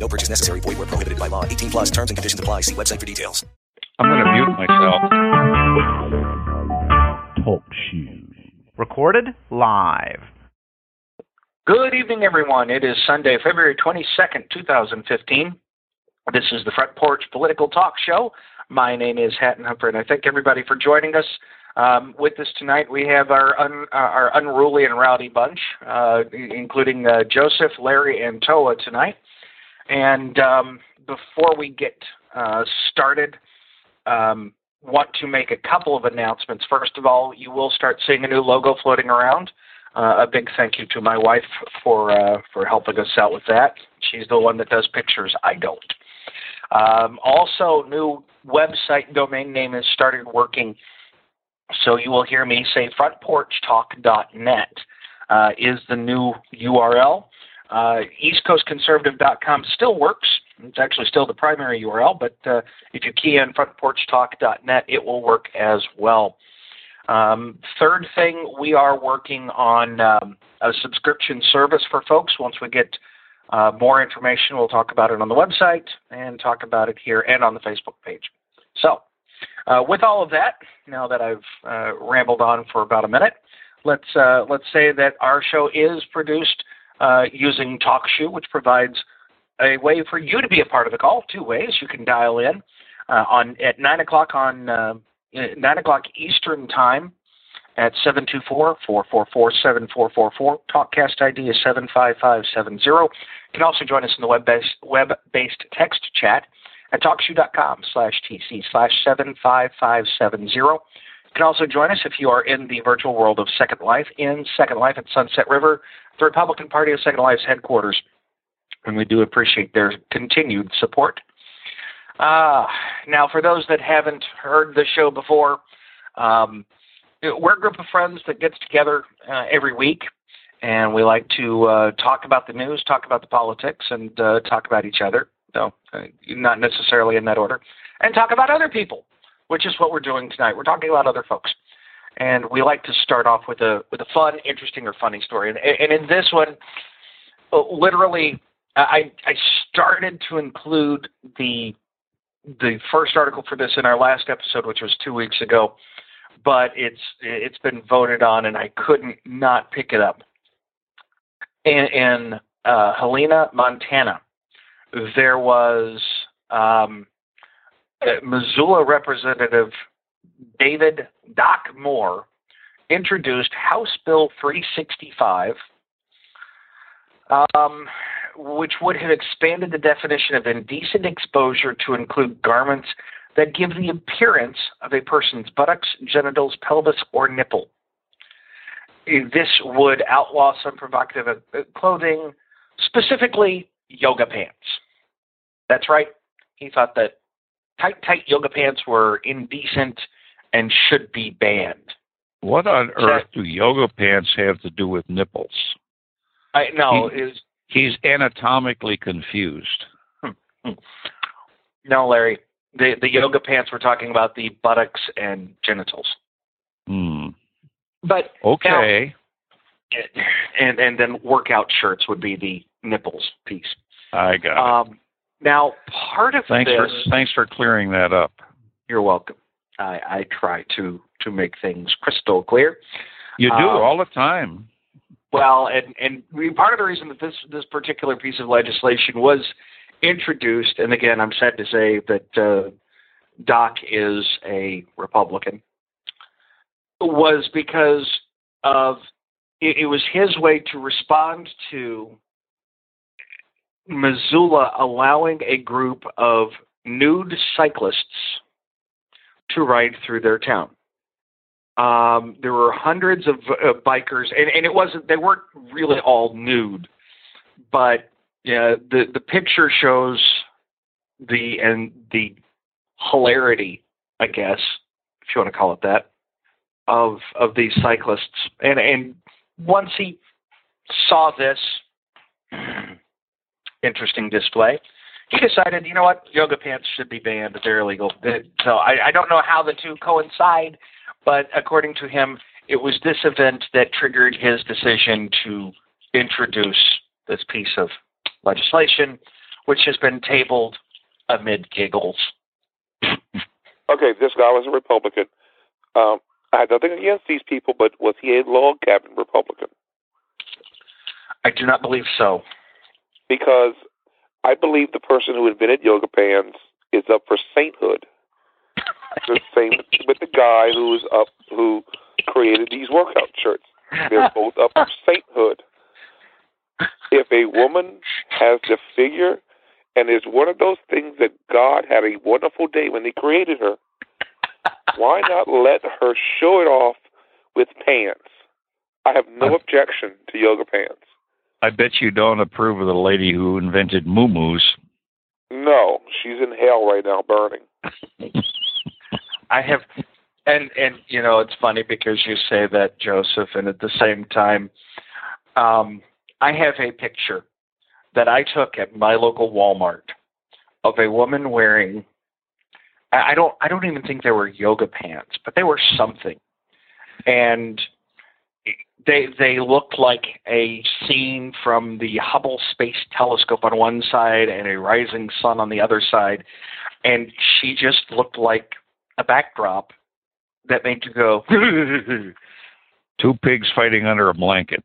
No purchase necessary. Void where prohibited by law. 18 plus terms and conditions apply. See website for details. I'm going to mute myself. Talk shoes. Recorded live. Good evening, everyone. It is Sunday, February 22nd, 2015. This is the Front Porch Political Talk Show. My name is Hatton Humphrey, and I thank everybody for joining us. Um, with us tonight, we have our un, uh, our unruly and rowdy bunch, uh, including uh, Joseph, Larry, and Toa tonight. And um, before we get uh, started, um, want to make a couple of announcements. First of all, you will start seeing a new logo floating around. Uh, a big thank you to my wife for uh, for helping us out with that. She's the one that does pictures. I don't. Um, also, new website domain name has started working, so you will hear me say frontporchtalk.net uh, is the new URL. Uh, EastCoastConservative.com still works. It's actually still the primary URL, but uh, if you key in frontporchtalk.net, it will work as well. Um, third thing, we are working on um, a subscription service for folks. Once we get uh, more information, we'll talk about it on the website and talk about it here and on the Facebook page. So, uh, with all of that, now that I've uh, rambled on for about a minute, let's uh, let's say that our show is produced uh, using TalkShoe, which provides a way for you to be a part of the call. Two ways you can dial in uh, on at nine o'clock on nine o'clock Eastern time at 724-444-7444. Talkcast ID is 75570. You can also join us in the web-based, web-based text chat at talkshoe.com slash tc slash 75570. You can also join us if you are in the virtual world of Second Life in Second Life at Sunset River, the Republican Party of Second Life's headquarters. And we do appreciate their continued support. Uh, now, for those that haven't heard the show before, um, we're a group of friends that gets together uh, every week, and we like to uh, talk about the news, talk about the politics, and uh, talk about each other. No, uh, not necessarily in that order, and talk about other people, which is what we're doing tonight. We're talking about other folks, and we like to start off with a with a fun, interesting, or funny story. And, and in this one, uh, literally, I I started to include the the first article for this in our last episode, which was two weeks ago but it's it's been voted on, and I couldn't not pick it up. In, in uh, Helena, Montana, there was um, Missoula Representative David Doc Moore introduced House Bill 365, um, which would have expanded the definition of indecent exposure to include garments that give the appearance of a person's buttocks, genitals, pelvis, or nipple. This would outlaw some provocative uh, clothing, specifically yoga pants. That's right. He thought that tight, tight yoga pants were indecent and should be banned. What on earth do yoga pants have to do with nipples? I no, he, is he's anatomically confused. No, Larry the the yoga pants we're talking about the buttocks and genitals. Hmm. But okay. Now, and and then workout shirts would be the nipples piece. I got um, it. Now, part of thanks this. For, thanks for clearing that up. You're welcome. I, I try to to make things crystal clear. You do um, all the time. Well, and and part of the reason that this this particular piece of legislation was introduced, and again, I'm sad to say that uh, Doc is a Republican, was because of it, it was his way to respond to Missoula allowing a group of nude cyclists to ride through their town. Um, there were hundreds of uh, bikers, and, and it wasn't they weren't really all nude, but yeah, the the picture shows the and the hilarity, I guess, if you want to call it that, of of these cyclists. And and once he saw this interesting display, he decided, you know what, yoga pants should be banned. They're illegal. So I, I don't know how the two coincide, but according to him, it was this event that triggered his decision to introduce this piece of legislation, which has been tabled amid giggles. Okay, this guy was a Republican. Um, I had nothing against these people, but was he a log cabin Republican? I do not believe so. Because I believe the person who invented yoga pants is up for sainthood. the same with the guy who is up who created these workout shirts. They're both up for sainthood. If a woman has the figure and is one of those things that God had a wonderful day when He created her, why not let her show it off with pants? I have no objection to yoga pants. I bet you don't approve of the lady who invented moo No, she's in hell right now, burning. I have, and and you know it's funny because you say that Joseph, and at the same time, um, I have a picture that I took at my local Walmart of a woman wearing. I don't. I don't even think they were yoga pants, but they were something, and they they looked like a scene from the Hubble Space Telescope on one side and a rising sun on the other side, and she just looked like a backdrop that made you go. Two pigs fighting under a blanket.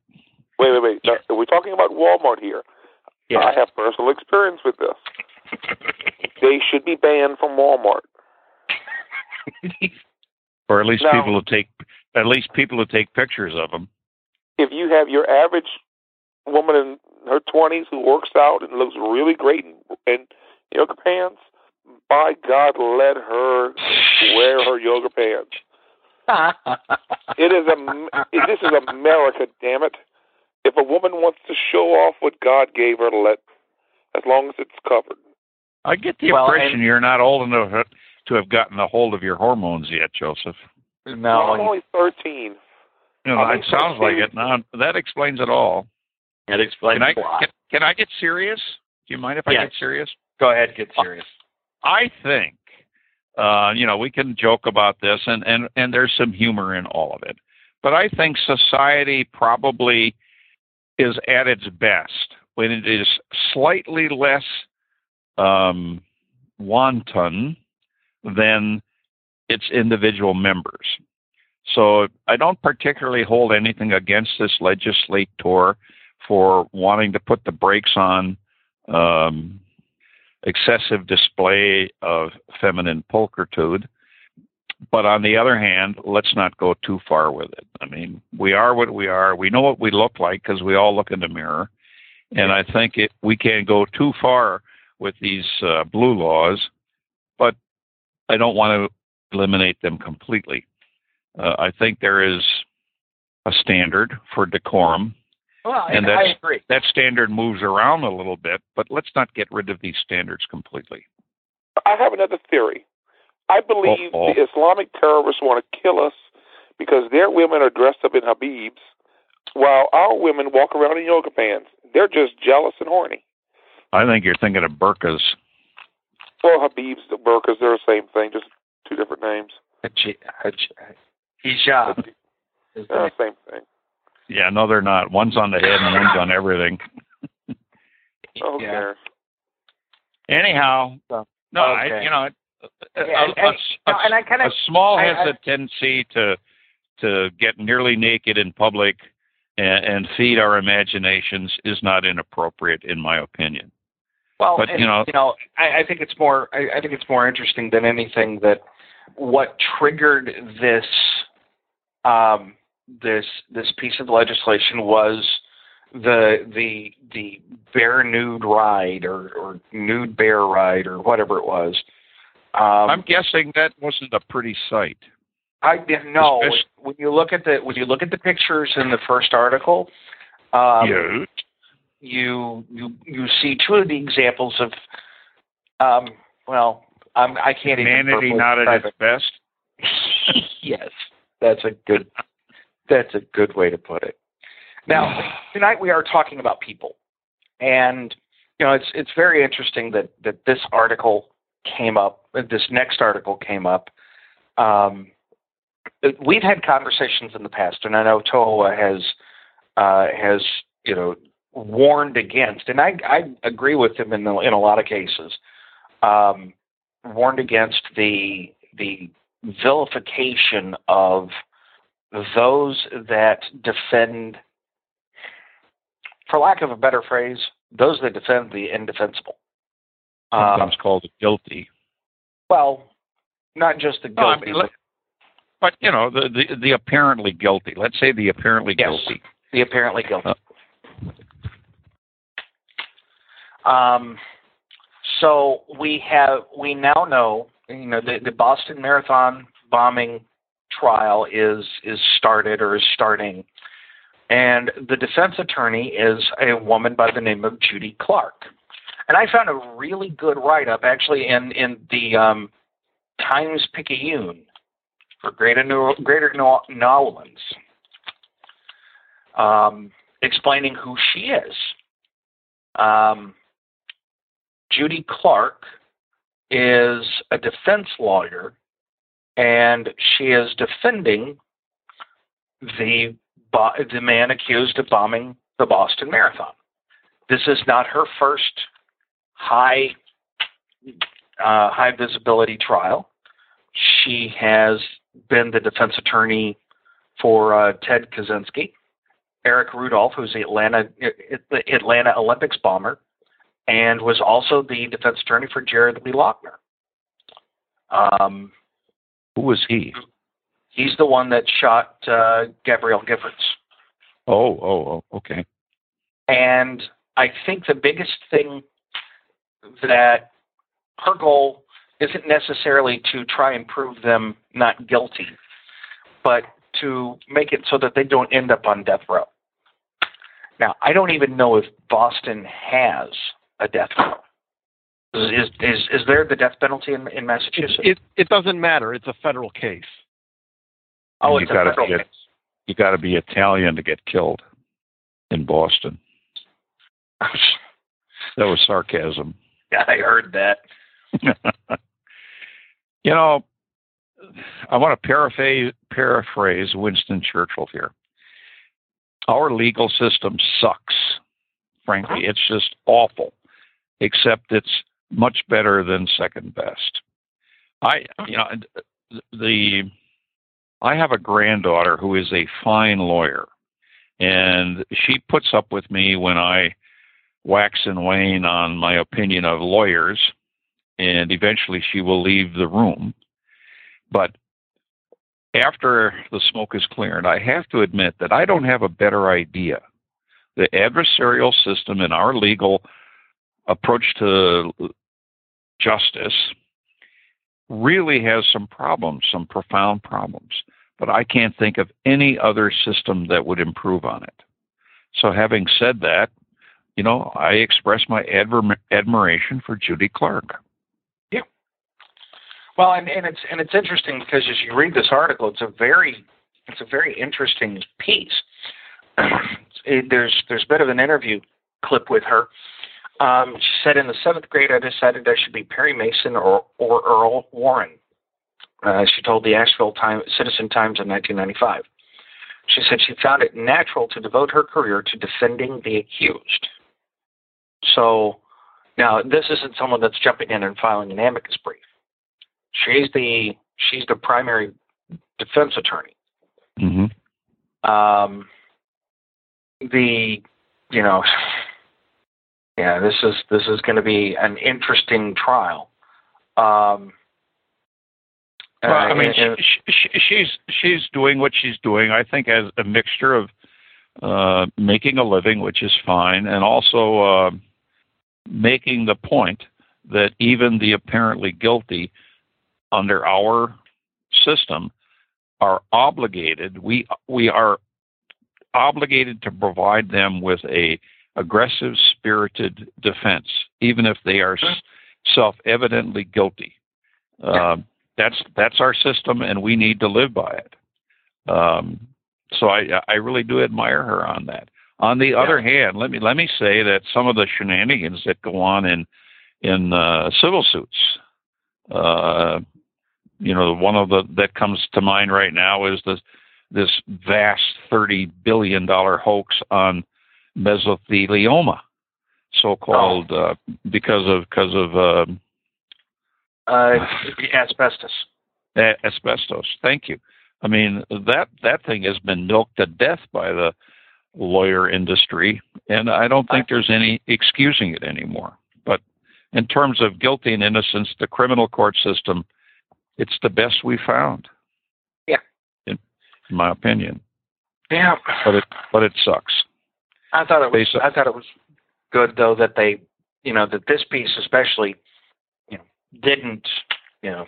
Wait, wait, wait. Now, are we talking about Walmart here? Yeah. I have personal experience with this. they should be banned from Walmart. or at least now, people who take at least people who take pictures of them. If you have your average woman in her twenties who works out and looks really great in, in yoga pants, by God, let her wear her yoga pants. it is a this is America, damn it. If a woman wants to show off what God gave her, let as long as it's covered. I get the Well, impression and- you're not old enough to have gotten a hold of your hormones yet, Joseph. no, I'm only thirteen. You know, it sounds like it. Now that explains it all. it explains Can I a lot. can, can I get serious? Do you mind if I get serious? Go ahead, get serious. I think, uh, you know, we can joke about this, and, and, and there's some humor in all of it. But I think society probably is at its best when it is slightly less um, wanton than its individual members. So I don't particularly hold anything against this legislator for wanting to put the brakes on um, excessive display of feminine pulchritude. But on the other hand, let's not go too far with it. I mean, we are what we are. We know what we look like because we all look in the mirror. And I think it, we can't go too far with these uh, blue laws, but I don't want to eliminate them completely. Uh, I think there is a standard for decorum. Well, And I that's- agree. That standard moves around a little bit, but let's not get rid of these standards completely. I have another theory. I believe Uh-oh. the Islamic terrorists want to kill us because their women are dressed up in habibs, while our women walk around in yoga pants. They're just jealous and horny. I think you're thinking of burkas. Well, habibs, the burkas, they're the same thing, just two different names. Hij- hij- Hijab. They're same thing. Yeah, no, they're not. One's on the head and one's on everything. Oh, Yeah. cares? Anyhow, So, no, I, you know, a, a- Yeah, and, a- and, no, and I kind a small I- has I- a tendency to to get nearly naked in public and, and feed our imaginations is not inappropriate, in my opinion. well, but, and, you know- you know, I, I think it's more. I, I think it's more interesting than anything that what triggered this um, this this piece of legislation was the the the bear nude ride or, or nude bear ride or whatever it was. Um, I'm guessing that wasn't a pretty sight. I didn't know Especially- when you look at the when you look at the pictures in the first article. Um, you you you see two of the examples of um, well I'm, I can't Humanity even not at its best. yes, that's a good. That's a good way to put it. Now, tonight we are talking about people, and you know it's it's very interesting that that this article came up. This next article came up. Um, we've had conversations in the past, and I know Toa has uh, has you know warned against, and I I agree with him in the, in a lot of cases. Um, warned against the the vilification of those that defend, for lack of a better phrase, those that defend the indefensible. Um, Sometimes called guilty. well, not just the No, I guilty, mean, let- But you know, the, the the apparently guilty. Let's say the apparently Yes. guilty. the apparently guilty. Uh. Um, so we have we now know you know the, the Boston Marathon bombing trial is is started or is starting, and the defense attorney is a woman by the name of Judy Clarke, and I found a really good write up actually in in the um, Times Picayune for Greater New, Greater New, New Orleans um, explaining who she is. Um, Judy Clarke is a defense lawyer, and she is defending the the man accused of bombing the Boston Marathon. This is not her first high uh, high visibility trial. She has been the defense attorney for uh, Ted Kaczynski. Eric Rudolph, who's the Atlanta the Atlanta Olympics bomber, and was also the defense attorney for Jared Lee Loughner. Um, Who was he? he's the one that shot uh, Gabrielle Giffords. Oh, oh, oh, okay. And I think the biggest thing that her goal isn't necessarily to try and prove them not guilty, but to make it so that they don't end up on death row. Now, I don't even know if Boston has a death row. Is is is there the death penalty in, in Massachusetts? It it doesn't matter. It's a federal case. oh, you it's a gotta federal get- case. You got to be Italian to get killed in Boston. That was sarcasm. I heard that. you know, I want to paraphrase, paraphrase Winston Churchill here. Our legal system sucks. Frankly, it's just awful. Except it's much better than second best. I, you know, the I have a granddaughter who is a fine lawyer, and she puts up with me when I wax and wane on my opinion of lawyers, and eventually she will leave the room. But after the smoke is cleared, I have to admit that I don't have a better idea. The adversarial system in our legal approach to justice really has some problems, some profound problems. But I can't think of any other system that would improve on it. So, having said that, you know, I express my admiration for Judy Clarke. Yeah. Well, and, and it's and it's interesting because as you read this article, it's a very it's a very interesting piece. it, there's there's a bit of an interview clip with her. Um, she said, "In the seventh grade, I decided I should be Perry Mason or or Earl Warren." Uh, she told the Asheville Time, Citizen Times in 1995. She said she found it natural to devote her career to defending the accused. So now this isn't someone that's jumping in and filing an amicus brief. She's the she's the primary defense attorney. Mm-hmm. Um, the you know, yeah, this is this is going to be an interesting trial. Um, Well, I uh, mean, and- she, she, she's she's doing what she's doing. I think as a mixture of uh, making a living, which is fine, and also uh, making the point that even the apparently guilty, under our system, are obligated. We we are obligated to provide them with a aggressive, spirited defense, even if they are self-evidently guilty. Uh, that's that's our system, and we need to live by it. Um, so I I really do admire her on that. On the yeah. other hand, let me let me say that some of the shenanigans that go on in in uh, civil suits, uh, you know, one of the that comes to mind right now is this this vast thirty billion dollar hoax on mesothelioma, so called oh. uh, because of because of um, uh, asbestos. Asbestos. Thank you. I mean that that thing has been milked to death by the lawyer industry, and I don't think there's any excusing it anymore. But in terms of guilty and innocence, the criminal court system, it's the best we found. Yeah. In, in my opinion. Yeah. But it but it sucks. I thought it was I thought it was good though that they you know that this piece especially you know didn't you know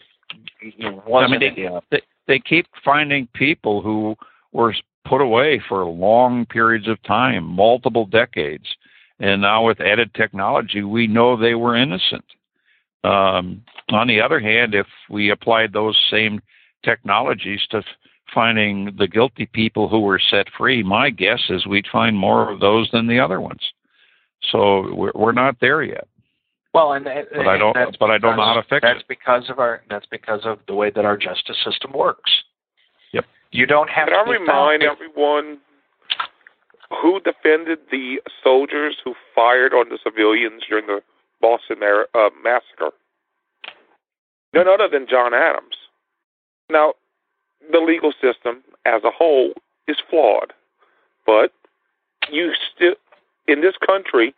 wasn't I mean, they, uh, they, they keep finding people who were put away for long periods of time, multiple decades. And now with added technology, we know they were innocent. Um, on the other hand, if we applied those same technologies to finding the guilty people who were set free, my guess is we'd find more of those than the other ones. So we're, we're not there yet. Well, and, but I don't. But I don't know how to fix that's it. That's because of our. That's because of the way that our justice system works. Yep. You don't have. Can I remind found. everyone who defended the soldiers who fired on the civilians during the Boston uh, massacre? None other than John Adams. Now, the legal system as a whole is flawed, but you still in this country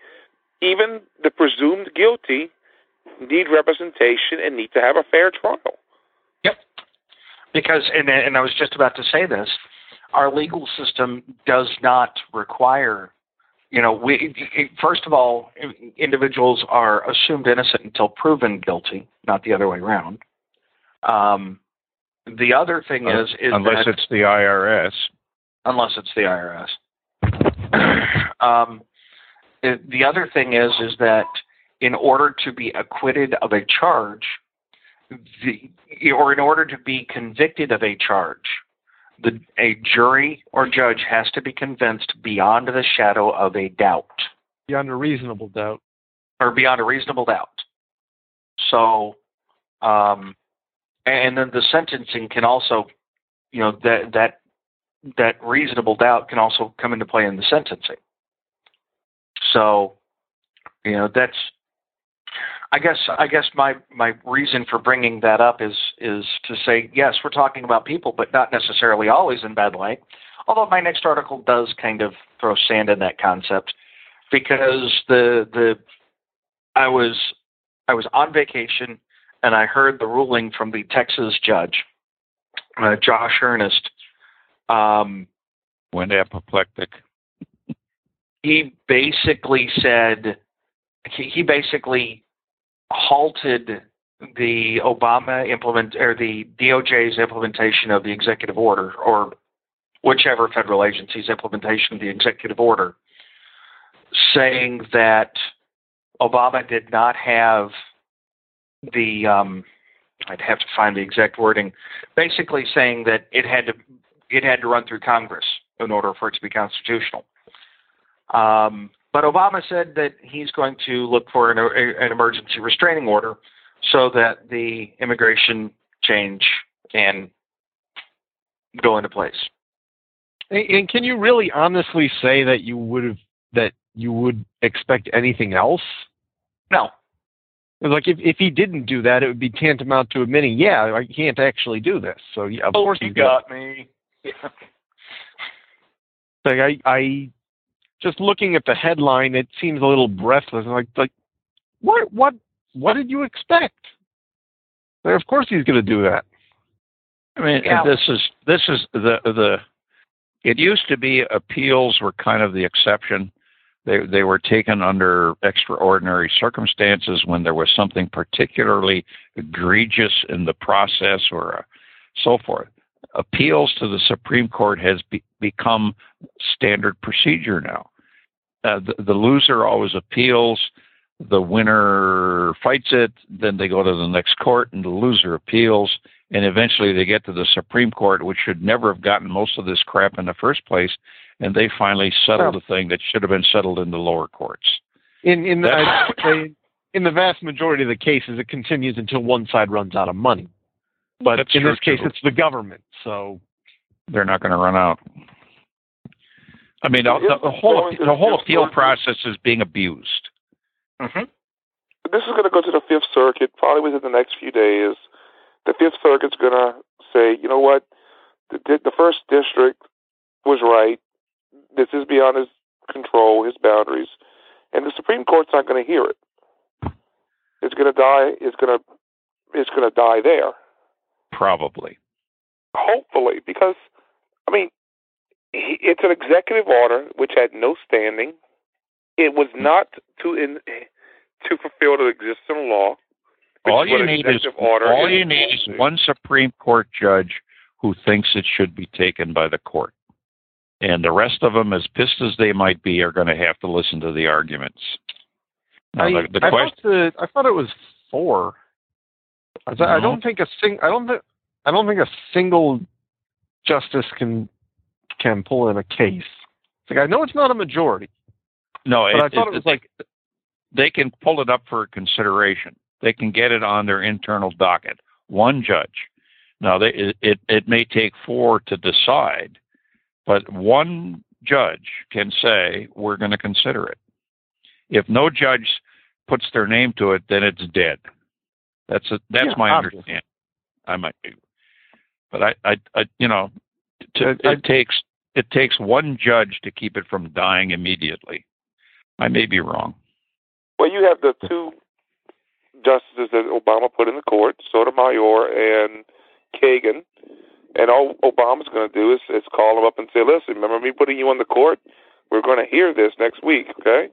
even the presumed guilty need representation and need to have a fair trial. Yep. Because, and, and I was just about to say this, our legal system does not require, you know, we, first of all, individuals are assumed innocent until proven guilty, not the other way around. Um, the other thing uh, is, is unless that, it's the IRS. Unless it's the IRS. um, the other thing is is that in order to be acquitted of a charge, the, or in order to be convicted of a charge, the, a jury or judge has to be convinced beyond the shadow of a doubt. Beyond a reasonable doubt. Or beyond a reasonable doubt. So, um, and then the sentencing can also, you know, that that that reasonable doubt can also come into play in the sentencing. So, you know, that's I guess I guess my my reason for bringing that up is is to say yes, we're talking about people, but not necessarily always in bad light. Although my next article does kind of throw sand in that concept because the the I was I was on vacation and I heard the ruling from the Texas judge, uh, Josh Earnest. Um, Went apoplectic he basically said he basically halted the Obama implement or the DOJ's implementation of the executive order or whichever federal agency's implementation of the executive order, saying that Obama did not have the um, I'd have to find the exact wording, basically saying that it had to it had to run through Congress in order for it to be constitutional. Um, but Obama said that he's going to look for an, an emergency restraining order so that the immigration change can go into place. And can you really honestly say that you would have that you would expect anything else? No. Like if if he didn't do that, it would be tantamount to admitting, yeah, I can't actually do this. So yeah, of oh, course you got me. Yeah. Like I I just looking at the headline, it seems a little breathless. Like, like, what, what, what did you expect? Like, of course, he's going to do that. I mean, yeah. this is this is the the. It used to be appeals were kind of the exception. They they were taken under extraordinary circumstances when there was something particularly egregious in the process or uh, so forth appeals to the Supreme Court has be, become standard procedure now. Uh, the, the, loser always appeals. the winner fights it, then they go to the next court, and the loser appeals, and eventually they get to the Supreme Court, which should never have gotten most of this crap in the first place, and they finally settle the thing that should have been settled in the lower courts. In in the say in the vast majority of the cases, it continues until one side runs out of money. But That's in true, this case, too. it's the government. So They're not going to run out. I mean, the, the, the whole the whole appeal process is being abused. hmm This is going to go to the Fifth Circuit probably within the next few days. The Fifth Circuit's going to say, you know what, the, the first district was right. This is beyond his control, his boundaries, and the Supreme Court's not going to hear it. It's going to die. It's going to it's going to die there. Probably. Hopefully, because I mean, he- it's an executive order which had no standing. It was not to in to fulfill the existing law. all you need is all is you need is one Supreme Court judge who thinks it should be taken by the court, and the rest of them, as pissed as they might be, are going to have to listen to the arguments. Now, I, the, the I question, thought the, I thought it was four. I, th- I don't think a sing. I don't think. I don't think a single justice can can pull in a case. It's like I know it's not a majority, no, but it, I thought it, it- was like they can pull it up for consideration. They can get it on their internal docket. One judge. Now, they, it it may take four to decide, but one judge can say we're going to consider it. If no judge puts their name to it, then it's dead. That's a, that's Yeah, my obviously. understanding. I might, be, but I, I, I you know, to, I- it takes it takes one judge to keep it from dying immediately. I may be wrong. Well, you have the two justices that Obama put in the court, Sotomayor and Kagan, and all Obama's going to do is, is call them up and say, "Listen, remember me putting you on the court? We're going to hear this next week, okay?"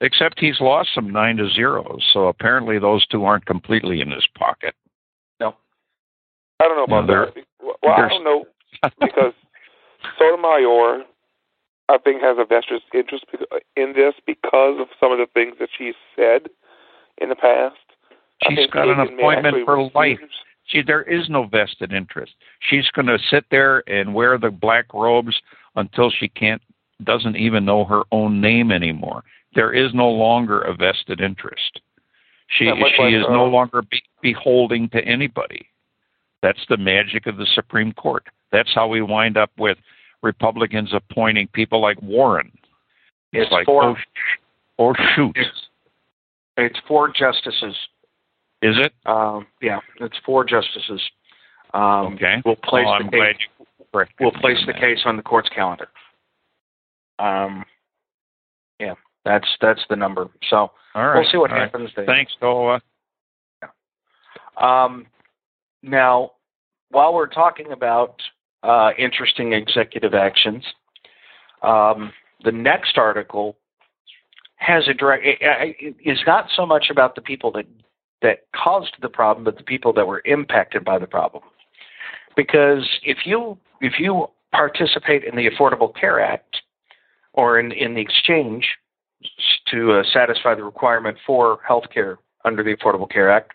Except he's lost some nine to zeros, so apparently those two aren't completely in his pocket. No, I don't know about Yeah, that. Well, I don't know because Sotomayor, I think, has a vested interest in this because of some of the things that she's said in the past. She's got an appointment for life. refuse- See, there is no vested interest. She's going to sit there and wear the black robes until she can't, doesn't even know her own name anymore. There is no longer a vested interest. She Yeah, she like, is uh, no longer be, beholding to anybody. That's the magic of the Supreme Court. That's how we wind up with Republicans appointing people like Warren. It's like four. oh, oh shoot, It's, it's four justices. Is it? Um, yeah, it's four justices. Um, Okay. We'll place the case. We'll place on the that. case on the court's calendar. Um, yeah, that's that's the number. So All right. we'll see what all right. happens there. Thanks, Noah. Um, now, while we're talking about uh, interesting executive actions, um, the next article has a direct. It, it, it's not so much about the people that that caused the problem, but the people that were impacted by the problem. Because if you if you participate in the Affordable Care Act or in in the exchange to uh, satisfy the requirement for health care under the Affordable Care Act,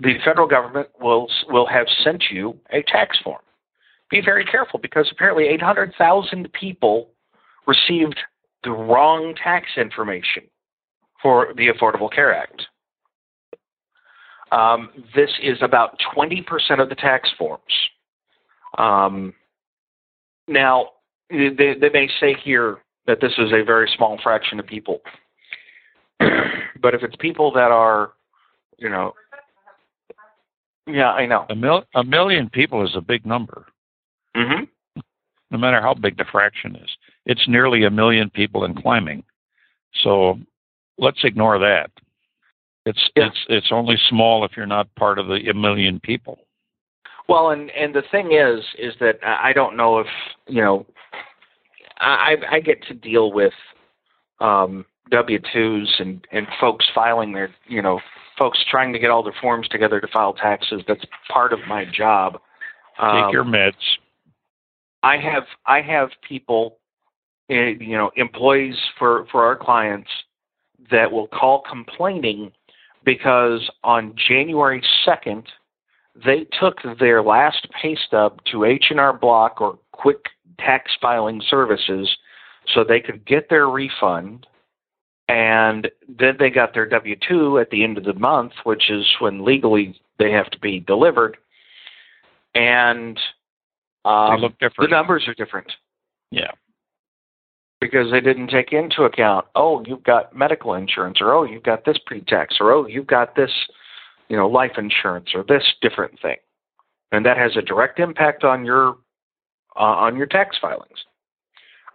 the federal government will will have sent you a tax form. Be very careful because apparently 800,000 people received the wrong tax information for the Affordable Care Act. Um, this is about 20% of the tax forms. Um, now, they, they may say here that this is a very small fraction of people, but if it's people that are, you know, yeah, I know. A, mil- a million people is a big number, Mm-hmm. no matter how big the fraction is. It's nearly a million people and climbing. So let's ignore that. It's Yeah. it's it's only small if you're not part of the a million people. Well, and and the thing is, is that I don't know if you know, I I get to deal with um, W twos and and folks filing their you know folks trying to get all their forms together to file taxes. That's part of my job. Take Um, your meds. I have I have people, eh, you know, employees for for our clients that will call complaining because on January 2nd, they took their last pay stub to H&R Block or Quick Tax Filing Services so they could get their refund and then they got their W 2 at the end of the month, which is when legally they have to be delivered. And um, look the numbers are different. Yeah. Because they didn't take into account, oh, you've got medical insurance, or oh, you've got this pre-tax, or oh, you've got this, you know, life insurance, or this different thing, and that has a direct impact on your uh, on your tax filings.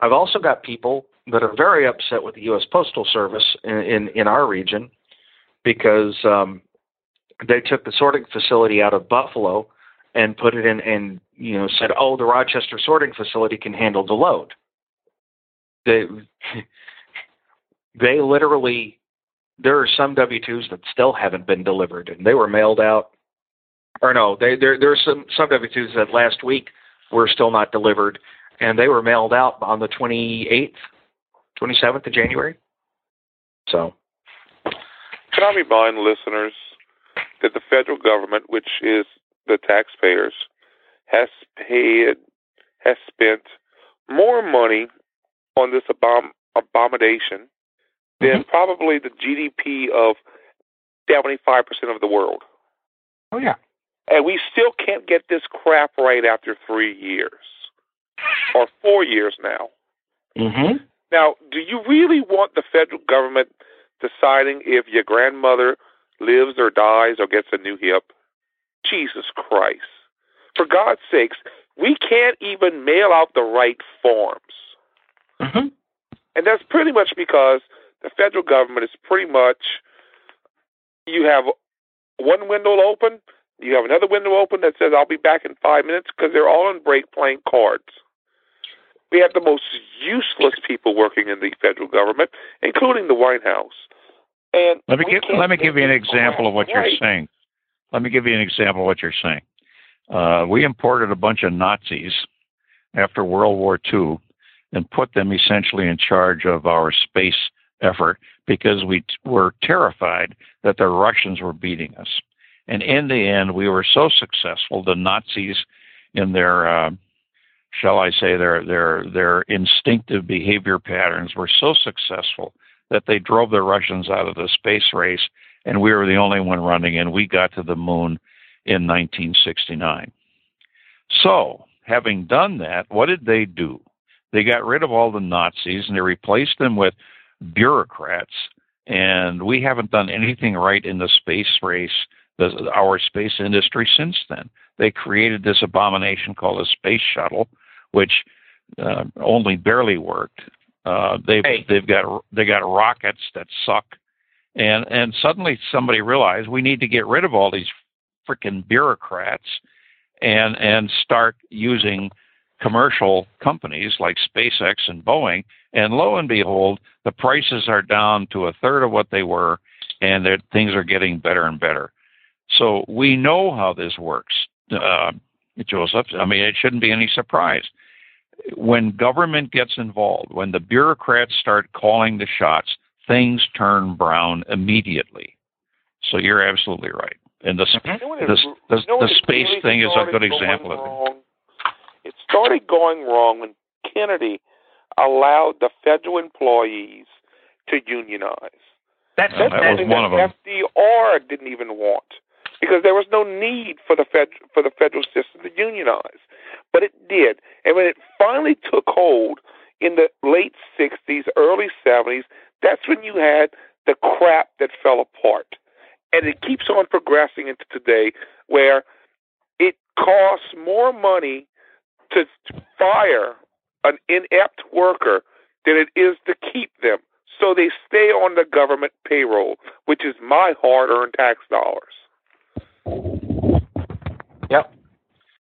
I've also got people that are very upset with the U.S. Postal Service in in, in our region because um, they took the sorting facility out of Buffalo and put it in and you know said, oh, the Rochester sorting facility can handle the load. They they literally there are some W twos that still haven't been delivered and they were mailed out. Or no, they there there are some some W twos that last week were still not delivered and they were mailed out on the 28th, 27th of January. So, can I remind listeners that the federal government, which is the taxpayers, has paid, has spent more money on this abom- abomination than mm-hmm. probably the GDP of 75% of the world. Oh, yeah. And we still can't get this crap right after three years or four years now. Mm-hmm. Now, do you really want the federal government deciding if your grandmother lives or dies or gets a new hip? Jesus Christ. For God's sakes, we can't even mail out the right forms. Mm-hmm. And that's pretty much because the federal government is pretty much you have one window open, you have another window open that says, I'll be back in five minutes because they're all on break playing cards. We have the most useless people working in the federal government, including the White House. And let me give, let me give you an example of what right. you're saying. Let me give you an example of what you're saying. Uh, we imported a bunch of Nazis after World War II and put them essentially in charge of our space effort because we t- were terrified that the Russians were beating us. And in the end, we were so successful, the Nazis in their, uh, shall I say, their, their, their instinctive behavior patterns were so successful that they drove the Russians out of the space race, and we were the only one running, and we got to the moon in 1969. So, having done that, what did they do? They got rid of all the Nazis and they replaced them with bureaucrats. And we haven't done anything right in the space race, the, our space industry since then. They created this abomination called a space shuttle, which uh, only barely worked. Uh, they've hey. they've got they got rockets that suck, and and suddenly somebody realized we need to get rid of all these freaking bureaucrats and and start using commercial companies like SpaceX and Boeing. And lo and behold, the prices are down to a third of what they were, and that things are getting better and better. So we know how this works, uh, Joseph. I mean, it shouldn't be any surprise when government gets involved, when the bureaucrats start calling the shots, things turn brown immediately. So you're absolutely right. And the mm-hmm. the, the, the space thing is a good example of it. It started going wrong when Kennedy allowed the federal employees to unionize. That's, uh, that was one of them. FDR didn't even want because there was no need for the fed, for the federal system to unionize but it did. And when it finally took hold in the late 60s, early 70s, that's when you had the crap that fell apart. And it keeps on progressing into today where it costs more money to fire an inept worker than it is to keep them. So they stay on the government payroll, which is my hard earned tax dollars. Yep.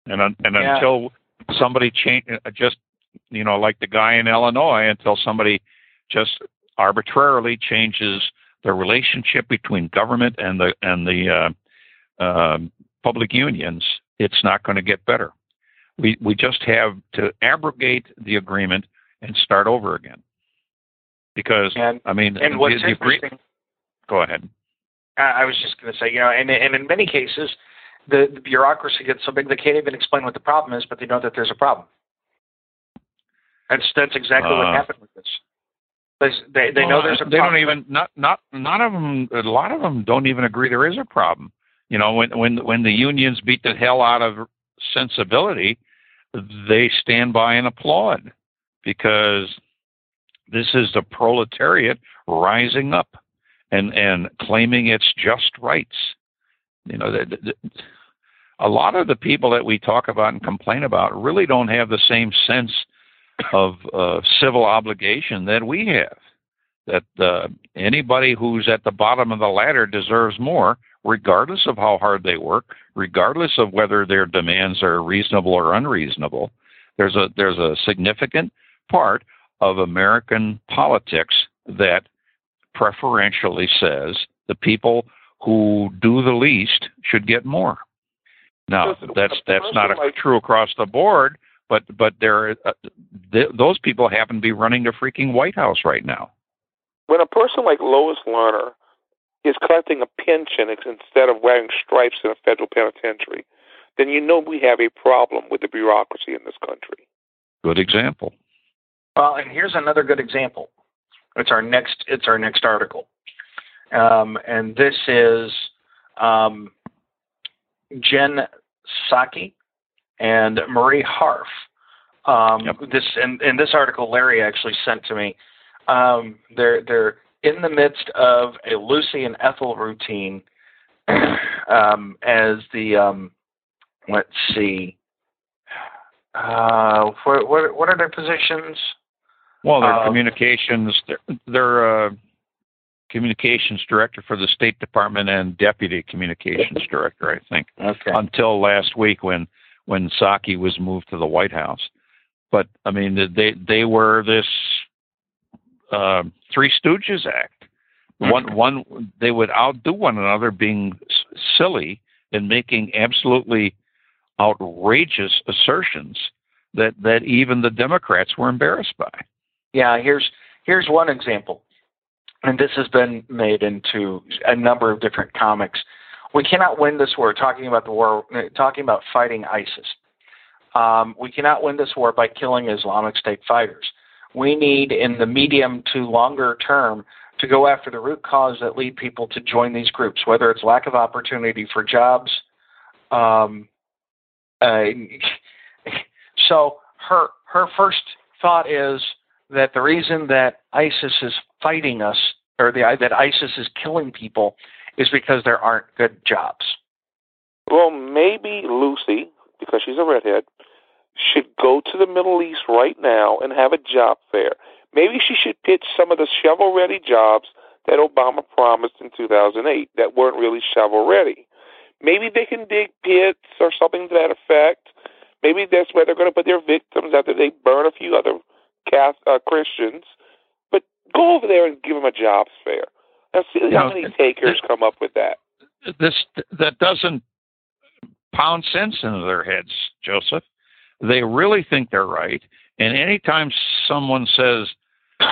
And and yeah. until somebody change, uh, just you know, like the guy in Illinois, until somebody just arbitrarily changes the relationship between government and the and the uh, uh, public unions, it's not going to get better. We we just have to abrogate the agreement and start over again. Because And I mean, and do what's agree- interesting, Go ahead. I was just going to say, you know, and and in many cases, the, the bureaucracy gets so big they can't even explain what the problem is, but they know that there's a problem. That's that's exactly what Uh, happened with this. They they, they know there's a They problem. don't even not not none of them. A lot of them don't even agree there is a problem. You know, when when when the unions beat the hell out of sensibility, they stand by and applaud because this is the proletariat rising up and and claiming its just rights. You know, the, the, a lot of the people that we talk about and complain about really don't have the same sense of uh, civil obligation that we have. That uh, anybody who's at the bottom of the ladder deserves more, regardless of how hard they work, regardless of whether their demands are reasonable or unreasonable. There's a there's a significant part of American politics that preferentially says the people who do the least should get more. Now, that's that's not like- true across the board, but but there uh, th- those people happen to be running the freaking White House right now. When a person like Lois Lerner is collecting a pension instead of wearing stripes in a federal penitentiary, then you know we have a problem with the bureaucracy in this country. Good example. Well, and here's another good example. It's our next. It's our next article, um, and this is um, Jen Psaki and Marie Harf. Um, Yep. This and, and this article Larry actually sent to me. Um, they're they're in the midst of a Lucy and Ethel routine um, as the um, let's see. Uh, what, what what are their positions? Well, they're Um, communications. They're, they're uh, communications director for the State Department and deputy communications director, I think, Okay. until last week when when Psaki was moved to the White House. But I mean, they they were this uh, Three Stooges act. One one they would outdo one another, being s- silly and making absolutely outrageous assertions that that even the Democrats were embarrassed by. Yeah, here's here's one example, and this has been made into a number of different comics. We cannot win this war talking about the war, talking about fighting ISIS. Um, we cannot win this war by killing Islamic State fighters. We need, in the medium to longer term, to go after the root cause that lead people to join these groups, whether it's lack of opportunity for jobs. Um, uh, so her her first thought is that the reason that ISIS is fighting us, or the, that ISIS is killing people, is because there aren't good jobs. Well, maybe Lucy, because she's a redhead, should go to the Middle East right now and have a job fair. Maybe she should pitch some of the shovel ready jobs that Obama promised in 2008 that weren't really shovel ready. Maybe they can dig pits or something to that effect. Maybe that's where they're going to put their victims after they burn a few other Cath- uh, Christians. But go over there and give them a jobs fair. And see how many takers come up with that. this that doesn't pound sense into their heads, Joseph. They really think they're right, and anytime someone says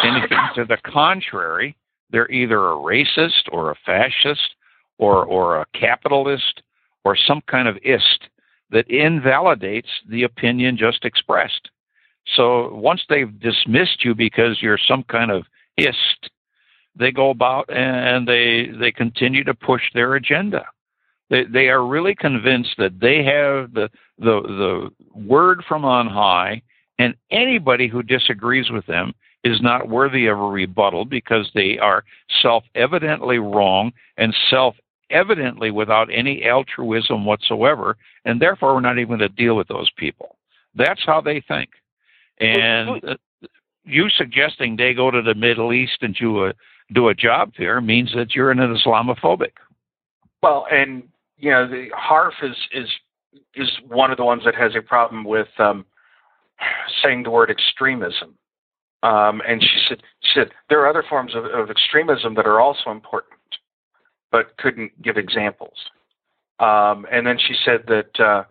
anything to the contrary, they're either a racist or a fascist or or a capitalist or some kind of ist that invalidates the opinion just expressed. So once they've dismissed you because you're some kind of ist, they go about and they they continue to push their agenda. They they are really convinced that they have the the the word from on high, and anybody who disagrees with them is not worthy of a rebuttal because they are self-evidently wrong and self-evidently without any altruism whatsoever, and therefore we're not even going to deal with those people. That's how they think. And uh, you suggesting they go to the Middle East and do a do a job there means that you're an Islamophobic. Well, and you know, the Harf is is is one of the ones that has a problem with um, saying the word extremism. Um, and she said, she said there are other forms of, of extremism that are also important, but couldn't give examples. Um, and then she said that uh,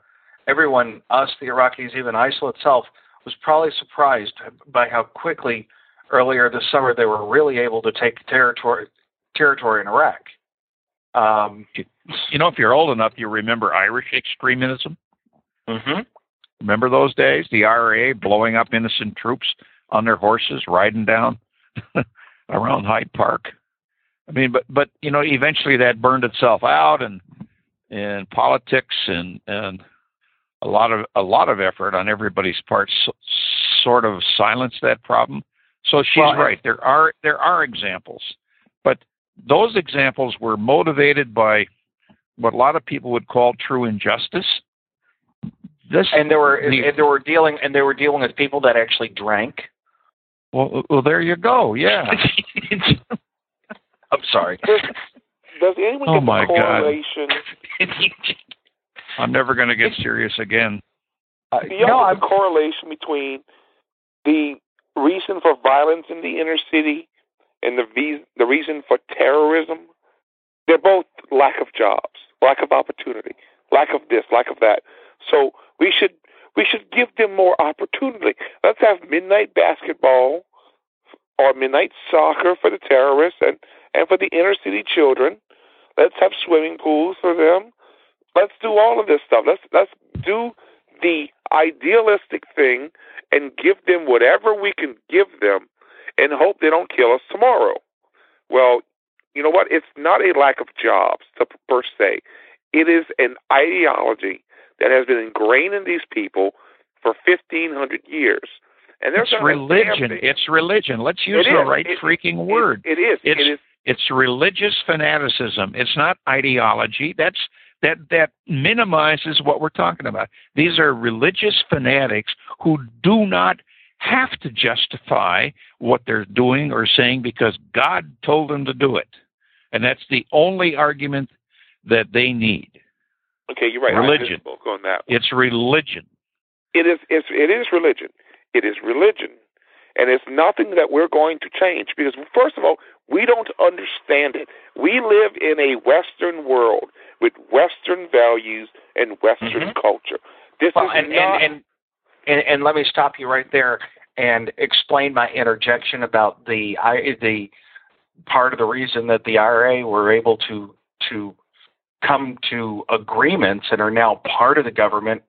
everyone, us, the Iraqis, even ISIL itself, was probably surprised by how quickly earlier this summer they were really able to take territory territory in Iraq. Um, You know, if you're old enough, you remember Irish extremism. mhm. Remember those days? The IRA blowing up innocent troops on their horses, riding down around Hyde Park. I mean, but but you know, eventually that burned itself out, and and politics and and a lot of a lot of effort on everybody's part so, sort of silenced that problem. So she's Well, right. There are there are examples, but those examples were motivated by what a lot of people would call true injustice. This And they were the- and they were dealing and they were dealing with people that actually drank. well, well, there you go. Yeah. I'm sorry. Does, does anyone Oh, get my the God. correlation? I'm never going to get serious again. Uh, y'all no, I'm, the correlation between the reason for violence in the inner city and the the reason for terrorism? They're both lack of jobs, lack of opportunity, lack of this, lack of that. So we should we should give them more opportunity. Let's have midnight basketball or midnight soccer for the terrorists and, and for the inner city children. Let's have swimming pools for them. Let's do all of this stuff. Let's let's do the idealistic thing and give them whatever we can give them and hope they don't kill us tomorrow. Well, you know what? It's not a lack of jobs to, per se. It is an ideology that has been ingrained in these people for 1500 years. And there's It's religion. It's religion. Let's use It the is. right It- freaking word. It, it is. It's- it is. It's religious fanaticism. It's not ideology. That's that that minimizes what we're talking about. These are religious fanatics who do not have to justify what they're doing or saying because God told them to do it. And that's the only argument that they need. Okay, you're right. Religion. On that. It's religion. It is. It's, it is religion. It is religion, and it's nothing that we're going to change because, first of all, we don't understand it. We live in a Western world with Western values and Western Mhm. culture. This well, is and, not. and, and and and let me stop you right there and explain my interjection about the I, the part of the reason that the IRA were able to to come to agreements and are now part of the government,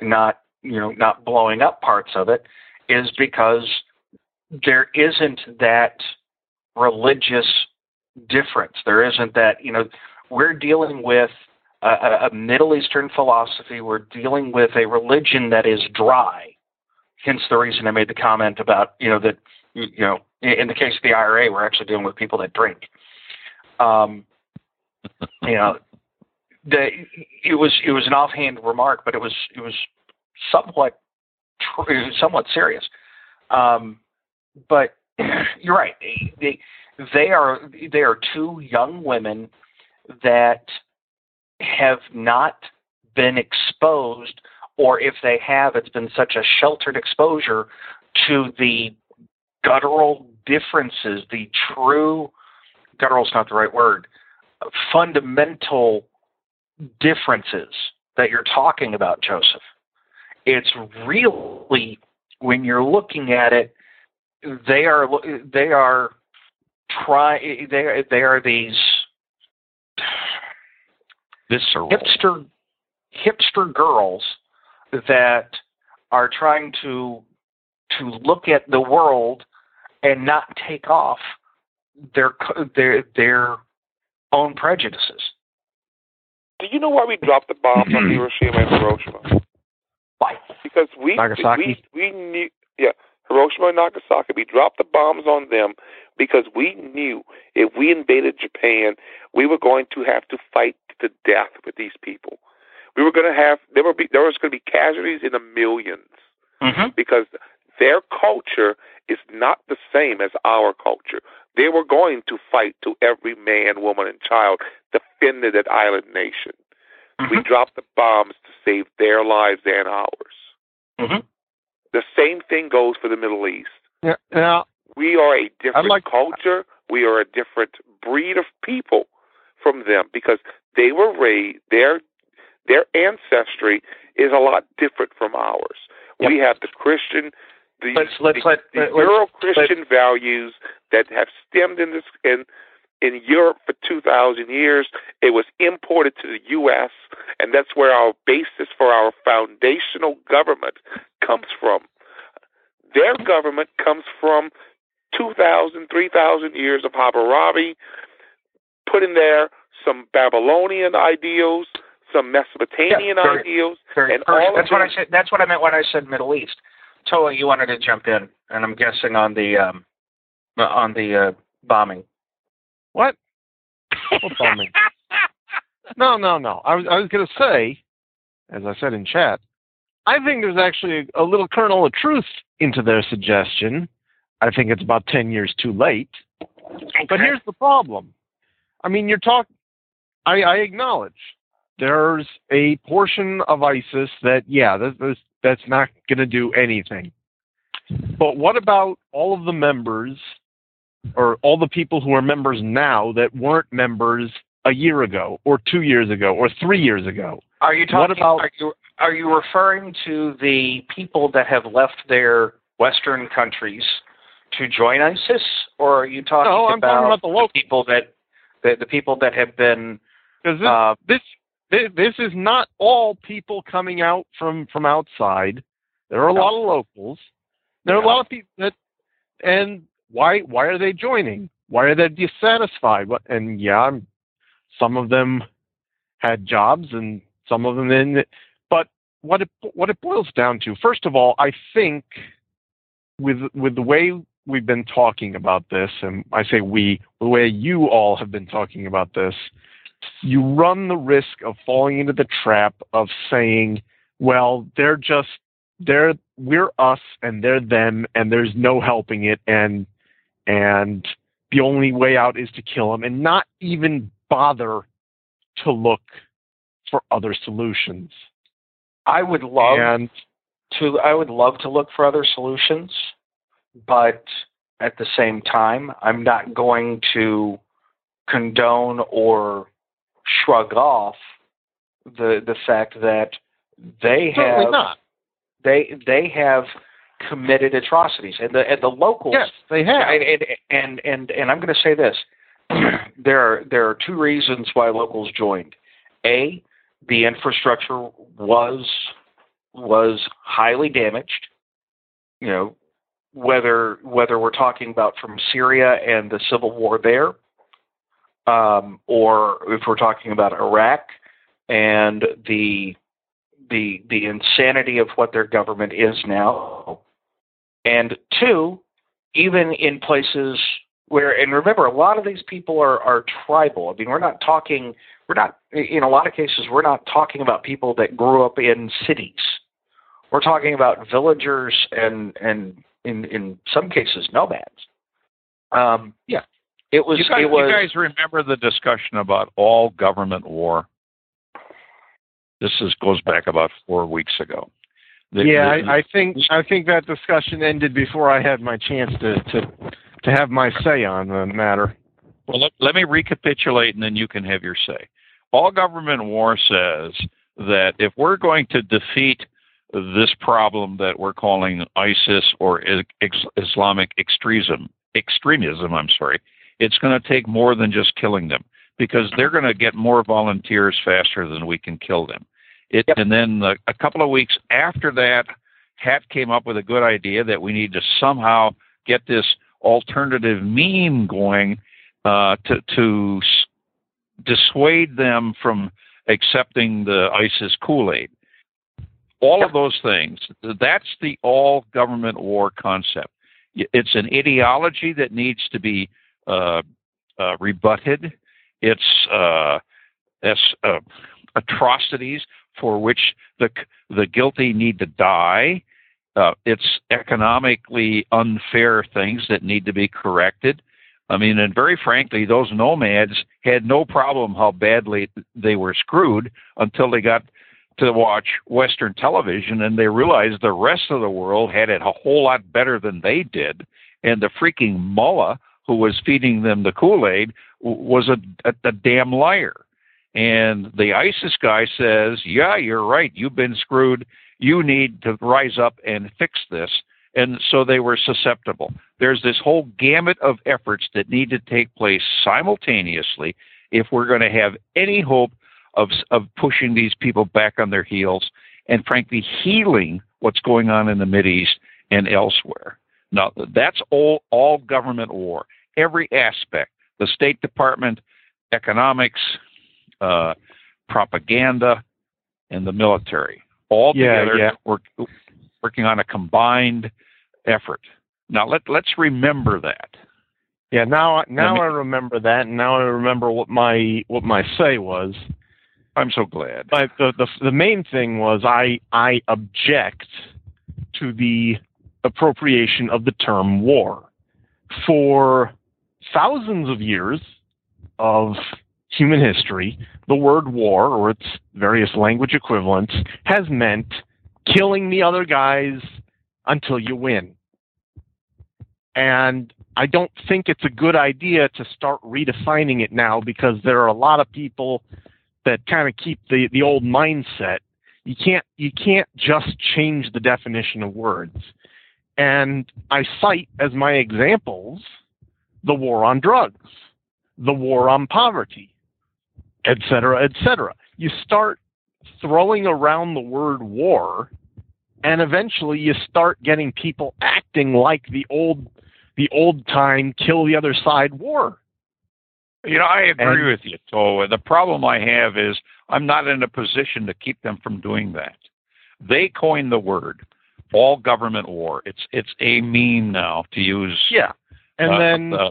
not you know not blowing up parts of it, is because there isn't that religious difference. There isn't that you know we're dealing with a, a- Middle Eastern philosophy. We're dealing with a religion that is dry. Hence the reason I made the comment about you know that you know in the case of the IRA, we're actually dealing with people that drink. Um, you know, the it was it was an offhand remark, but it was it was somewhat tr- it was somewhat serious. Um, but you're right. They they are they are two young women that have not been exposed, or if they have, it's been such a sheltered exposure to the guttural differences, the true guttural is not the right word, fundamental differences that you're talking about, Joseph. It's really when you're looking at it, they are they are try they they are these Visceral. hipster hipster girls that are trying to to look at the world and not take off their their their own prejudices. do you know why we dropped the bombs on Hiroshima and Hiroshima? Why? Because we Nagasaki? we we knew yeah Hiroshima and Nagasaki. We dropped the bombs on them because we knew if we invaded Japan, we were going to have to fight to death with these people. We were going to have there were be, there was going to be casualties in the millions Mm-hmm. because their culture is not the same as our culture. They were going to fight to every man, woman, and child defending that island nation. We dropped the bombs to save their lives and ours. Mm-hmm. The same thing goes for the Middle East. Yeah. Now, We are a different like- culture. We are a different breed of people from them because they were raised. Their their ancestry is a lot different from ours. Yep. We have the Christian the, let's let's the, let the let- Euro-Christian values that have stemmed in this in in Europe for 2,000 years. It was imported to the U.S., and that's where our basis for our foundational government comes from. Their government comes from 2,000, 3,000 years of Hammurabi, put in there some Babylonian ideals, some Mesopotamian Yeah, very- ideals, Very and all That's what I said. That's what I meant when I said Middle East. Toa, you wanted to jump in, and I'm guessing on the um, on the uh, bombing. What? What bombing? no, no, no. I was I was going to say, as I said in chat, I think there's actually a, a little kernel of truth into their suggestion. I think it's about ten years too late. Okay. But here's the problem. I mean, you're talking. I, I acknowledge there's a portion of ISIS that, yeah, that, that's, that's not going to do anything. But what about all of the members, or all the people who are members now that weren't members a year ago, or two years ago, or three years ago? Are you talking? About- Are you are you referring to the people that have left their Western countries to join ISIS, or are you talking No, I'm about, talking about the local- people that the, the people that have been? This, Uh, this this is not all people coming out from from outside. There are a No. lot of locals. There are a lot of people that, and why why are they joining? Why are they dissatisfied? What and yeah, some of them had jobs and some of them didn't. But what it what it boils down to, first of all, I think with with the way we've been talking about this, and I say we, the way you all have been talking about this, you run the risk of falling into the trap of saying, well, they're just they're we're us and they're them and there's no helping it and and the only way out is to kill them and not even bother to look for other solutions. I would love and to I would love to look for other solutions, but at the same time, I'm not going to condone or shrug off the the fact that they have not. they they have committed atrocities. And the and the locals Yes, they have. and and and and, and I'm going to say this. There are there are two reasons why locals joined. A the infrastructure was was highly damaged. You know whether whether we're talking about from Syria and the civil war there um, or if we're talking about Iraq and the the the insanity of what their government is now and two even in places where and remember a lot of these people are are tribal i mean we're not talking we're not in a lot of cases we're not talking about people that grew up in cities we're talking about villagers and and in in some cases nomads um Yeah. it was You guys, it was you guys remember the discussion about all government war? This is goes back about four weeks ago. The- yeah, the- I, I think I think that discussion ended before I had my chance to to, to have my say on the matter. Well, let, let me recapitulate and then you can have your say. All government war says that if we're going to defeat this problem that we're calling ISIS or ex- Islamic extremism, extremism, I'm sorry, it's going to take more than just killing them because they're going to get more volunteers faster than we can kill them. It, Yep. And then uh, a couple of weeks after that, Hat came up with a good idea that we need to somehow get this alternative meme going uh, to to s- dissuade them from accepting the ISIS Kool Aid. All of those things. That's the all government war concept. It's an ideology that needs to be uh, uh, rebutted. It's uh, it's, uh, atrocities for which the the guilty need to die. Uh, it's economically unfair things that need to be corrected. I mean, and very frankly, those nomads had no problem how badly they were screwed until they got to watch Western television and they realized the rest of the world had it a whole lot better than they did. And the freaking mullah who was feeding them the Kool Aid was a, a, a damn liar. And the ISIS guy says, Yeah, you're right. You've been screwed. You need to rise up and fix this. and so they were susceptible. There's this whole gamut of efforts that need to take place simultaneously if we're going to have any hope of of pushing these people back on their heels and frankly healing what's going on in the Mid East and elsewhere. Now that's all all government war, every aspect, the State Department, economics, uh, propaganda, and the military, all Yeah, together yeah. work, working on a combined effort. Now let let's remember that. Yeah, now I- now me- I remember that, and now I remember what my what my say was. I'm so glad. But the the the main thing was I I object to the appropriation of the term war. For thousands of years of human history, the word war or its various language equivalents has meant killing the other guys until you win. And I don't think it's a good idea to start redefining it now because there are a lot of people that kind of keep the, the old mindset. You can't you can't just change the definition of words. And I cite as my examples the war on drugs, the war on poverty, et cetera, et cetera. You start throwing around the word war, and eventually you start getting people acting like the old the old time kill the other side war. You know, I agree And- with you, Toa. The problem I have is I'm not in a position to keep them from doing that. They coined the word all government war. It's it's a meme now to use Yeah. And uh, then the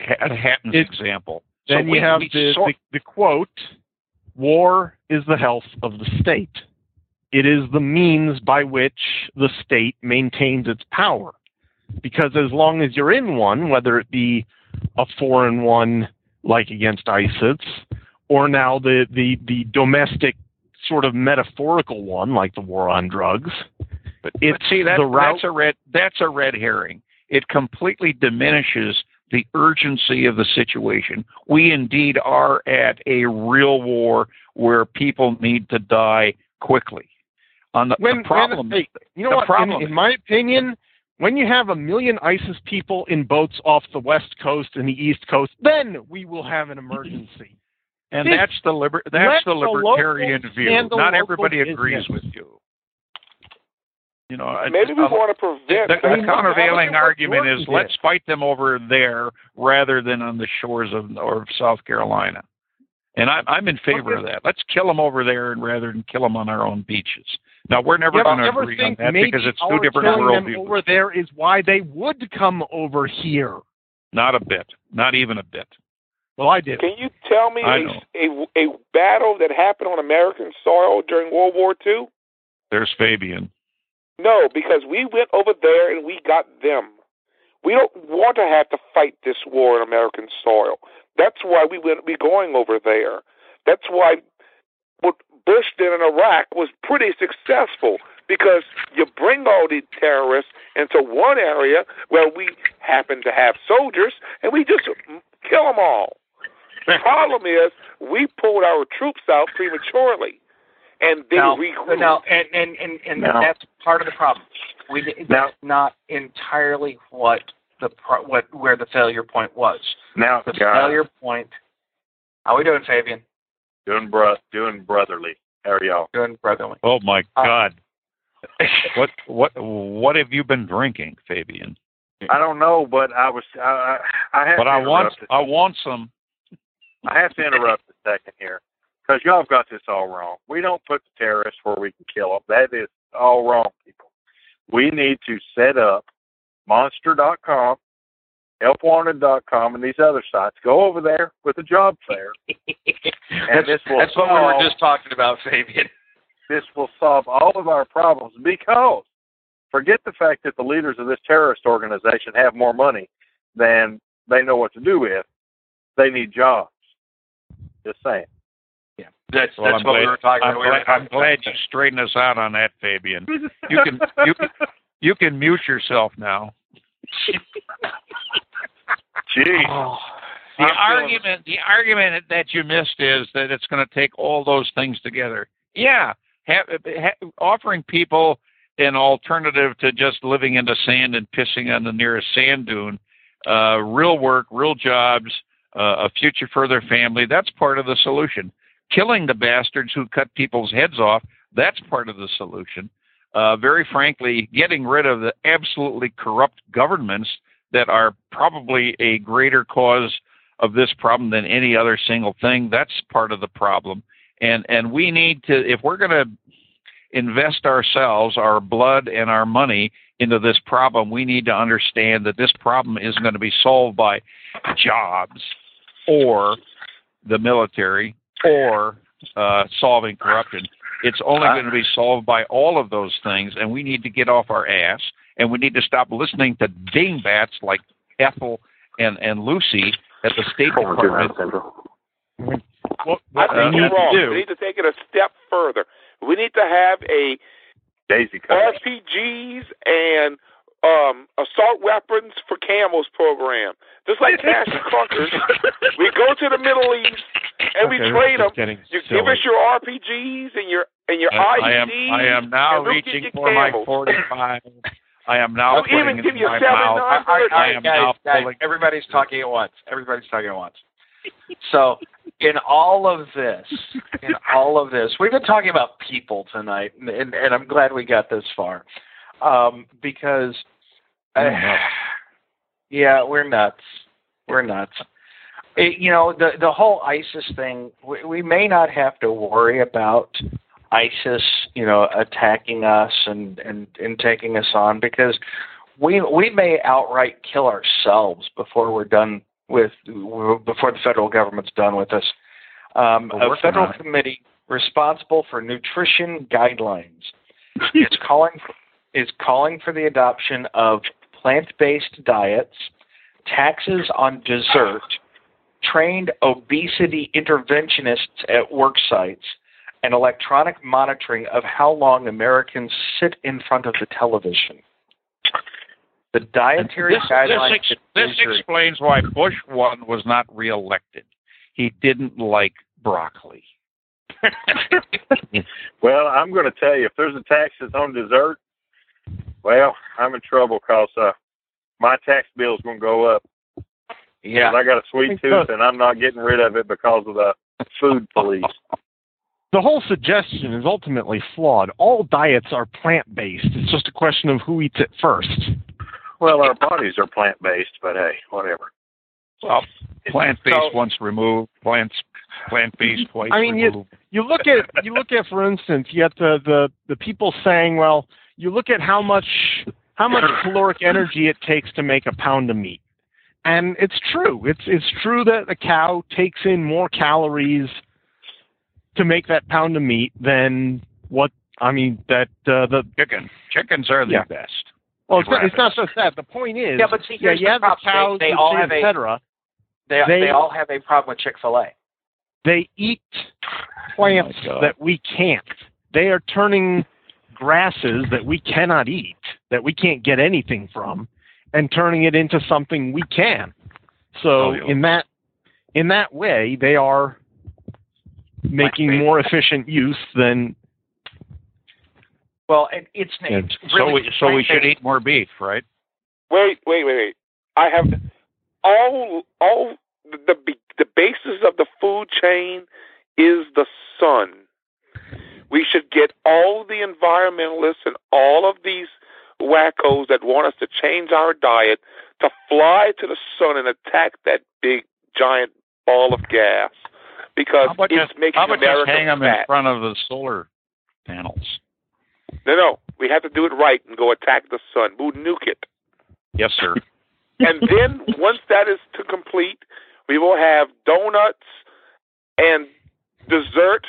Ha- Hatton's it- example. Then so you we, have we the, sort- the, the quote War is the health of the state. It is the means by which the state maintains its power. Because as long as you're in one, whether it be a foreign one like against ISIS, or now the, the, the domestic sort of metaphorical one like the war on drugs, But, It's but see that the route- that's a red that's a red herring. It completely diminishes the urgency of the situation. We indeed are at a real war where people need to die quickly. On the, when, the problem, when, hey, you know the what? problem in, in my opinion, when you have a million ISIS people in boats off the west coast and the east coast, then we will have an emergency. and that's the liber- that's let the the libertarian locals view. Not everybody agrees business. with you. You know, Maybe we I- want to prevent. the, that. the countervailing look at what argument is Jordan let's fight them over there rather than on the shores of or South Carolina. And I'm I'm in favor of that. Let's kill them over there and rather than kill them on our own beaches. Now we're never Yeah, going to agree on that because it's two different killing them worldviews. over there is why they would come over here. Not a bit. Not even a bit. Well, I did. Can you tell me I a, know. a a battle that happened on American soil during World War II? There's Fabian. No, because we went over there and we got them. We don't want to have to fight this war on American soil. That's why we went we going over there. That's why what Bush did in Iraq was pretty successful because you bring all these terrorists into one area where we happen to have soldiers and we just kill them all. The problem is we pulled our troops out prematurely and then now, regrouped. now, and and and, and Now- that's part of the problem. We Now- that's not entirely what the pro, what where the failure point was. Now, The guys, failure point. How we doing, Fabian? doing bro- doing brotherly. How are y'all? Doing brotherly. Oh my Uh, God. what what what have you been drinking, Fabian? I don't know, but I was I I, I have But to I want. I want some. I have to interrupt a second here because y'all have got this all wrong. We don't put the terrorists where we can kill them. That is all wrong, people. We need to set up Monster.com, HelpWanted.com, and these other sites. Go over there with a job fair, and this will That's what we were just talking about, Fabian. this will solve all of our problems because forget the fact that the leaders of this terrorist organization have more money than they know what to do with. They need jobs. Just saying. Yeah, that's Well, that's I'm what glad, we were talking I'm about. Glad, I'm glad you straightened us out on that, Fabian. You can you can you can mute yourself now. Gee. Oh, The I'm feeling- argument the argument that you missed is that it's going to take all those things together. Yeah, ha, offering people an alternative to just living in the sand and pissing on the nearest sand dune. Uh, real work, real jobs, uh, a future for their family. That's part of the solution. Killing the bastards who cut people's heads off. That's part of the solution. Uh, very frankly, getting rid of the absolutely corrupt governments that are probably a greater cause of this problem than any other single thing. That's part of the problem. And and we need to if we're going to invest ourselves, our blood and our money into this problem, we need to understand that this problem isn't going to be solved by jobs or the military or uh, solving corruption. It's only going to be solved by all of those things, and we need to get off our ass, and we need to stop listening to dingbats like Ethel and, and Lucy at the State Department. What, I think we you're need wrong. to do? We need to take it a step further. We need to have a Daisy. RPGs and um, assault weapons for camels program. Just like Cash and Clunkers, we go to the Middle East and we Okay, trade them. is getting You give us your RPGs and your and your I, I am I am now and reaching you for my 45. I am now I'll putting even it give in you my seven mouth. nine All right, all I right, am guys, now guys, pulling- everybody's talking at once. Everybody's talking at once. So, in all of this, in all of this, we've been talking about people tonight, and, and, and I'm glad we got this far, um, because, uh, yeah, we're nuts. We're nuts. It, you know, the the whole ISIS thing. We, we may not have to worry about ISIS, you know, attacking us and and and taking us on because we we may outright kill ourselves before we're done with before the federal government's done with us. Um, a federal committee responsible for nutrition guidelines is calling is calling for the adoption of plant-based diets, taxes on dessert, trained obesity interventionists at work sites, and electronic monitoring of how long Americans sit in front of the television. The dietary this, guidelines. this, ex- this explains why Bush one was not reelected. He didn't like broccoli. Well, I'm going to tell you, if there's a taxes on dessert, well, I'm in trouble because uh, my tax bill is going to go up. Yeah. 'Cause I got a sweet tooth, and I'm not getting rid of it because of the food police. The whole suggestion is ultimately flawed. All diets are plant based. It's just a question of who eats it first. Well, our bodies are plant based, but hey, whatever. Well, plant based So- once removed, plants plant based twice I mean, you- removed. You look at you look at for instance, you get the, the the people saying, well, you look at how much how much caloric energy it takes to make a pound of meat. And it's true. It's it's true that a cow takes in more calories to make that pound of meat than what I mean that uh, the Chicken. Chickens are the Yeah. best. well it's not, Rabbits. it's not just that. The point is Yeah, but see, yeah, here's you the have the cows, They- they all have a- et cetera. They They- they all have a problem with Chick Fil A. They eat plants Oh, that we can't. They are turning grasses that we cannot eat, that we can't get anything from, and turning it into something we can. So oh, Cellulose. in that in that way, they are making Plant-based. more efficient use than Well, it, it's named. So really we so we should eat more beef, right? Wait, wait, wait, wait. I have all all the the, the basis of the food chain is the sun. We should get all the environmentalists and all of these wackos that want us to change our diet to fly to the sun and attack that big giant ball of gas because How about it's just, making how about America just hang them in front of the solar panels? No, no, we have to do it right and go attack the sun. We'll nuke it. Yes, sir. and then once that is to complete, we will have donuts and dessert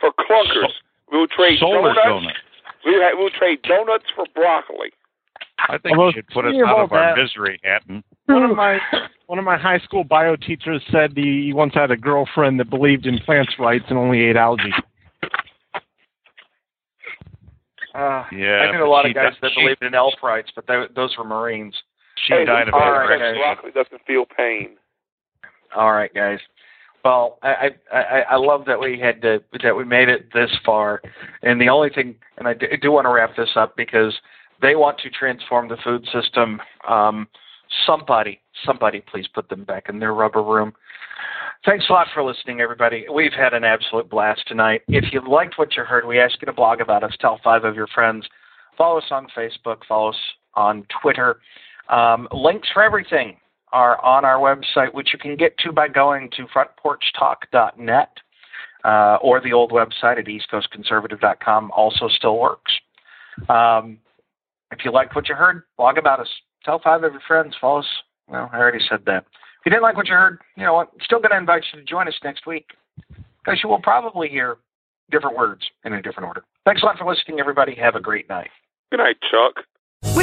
for clunkers. we will trade solar donuts. donuts. We will, we will trade donuts for broccoli. I think Although, you should put us speaking of out of our that- misery, Hatton. one of my one of my high school bio teachers said he, he once had a girlfriend that believed in plants' rights and only ate algae. Uh, Yeah, I knew a lot of guys died- that she- believed in elf rights, but they, those were Marines. She Hey, died of all all right, guys. broccoli doesn't feel pain. All right, guys. Well, I, I I love that we had to that we made it this far, and the only thing, and I do, I do want to wrap this up because they want to transform the food system. Um, somebody, somebody, please put them back in their rubber room. Thanks a lot for listening, everybody. We've had an absolute blast tonight. If you liked what you heard, we ask you to blog about us. Tell five of your friends. Follow us on Facebook. Follow us on Twitter. Um, links for everything are on our website, which you can get to by going to frontporchtalk.net uh, or the old website at eastcoastconservative.com also still works. Um, if you liked what you heard, blog about us. Tell five of your friends. Follow us. Well, I already said that. If you didn't like what you heard, you know what? I'm still going to invite you to join us next week because you will probably hear different words in a different order. Thanks a lot for listening, everybody. Have a great night. Good night, Chuck.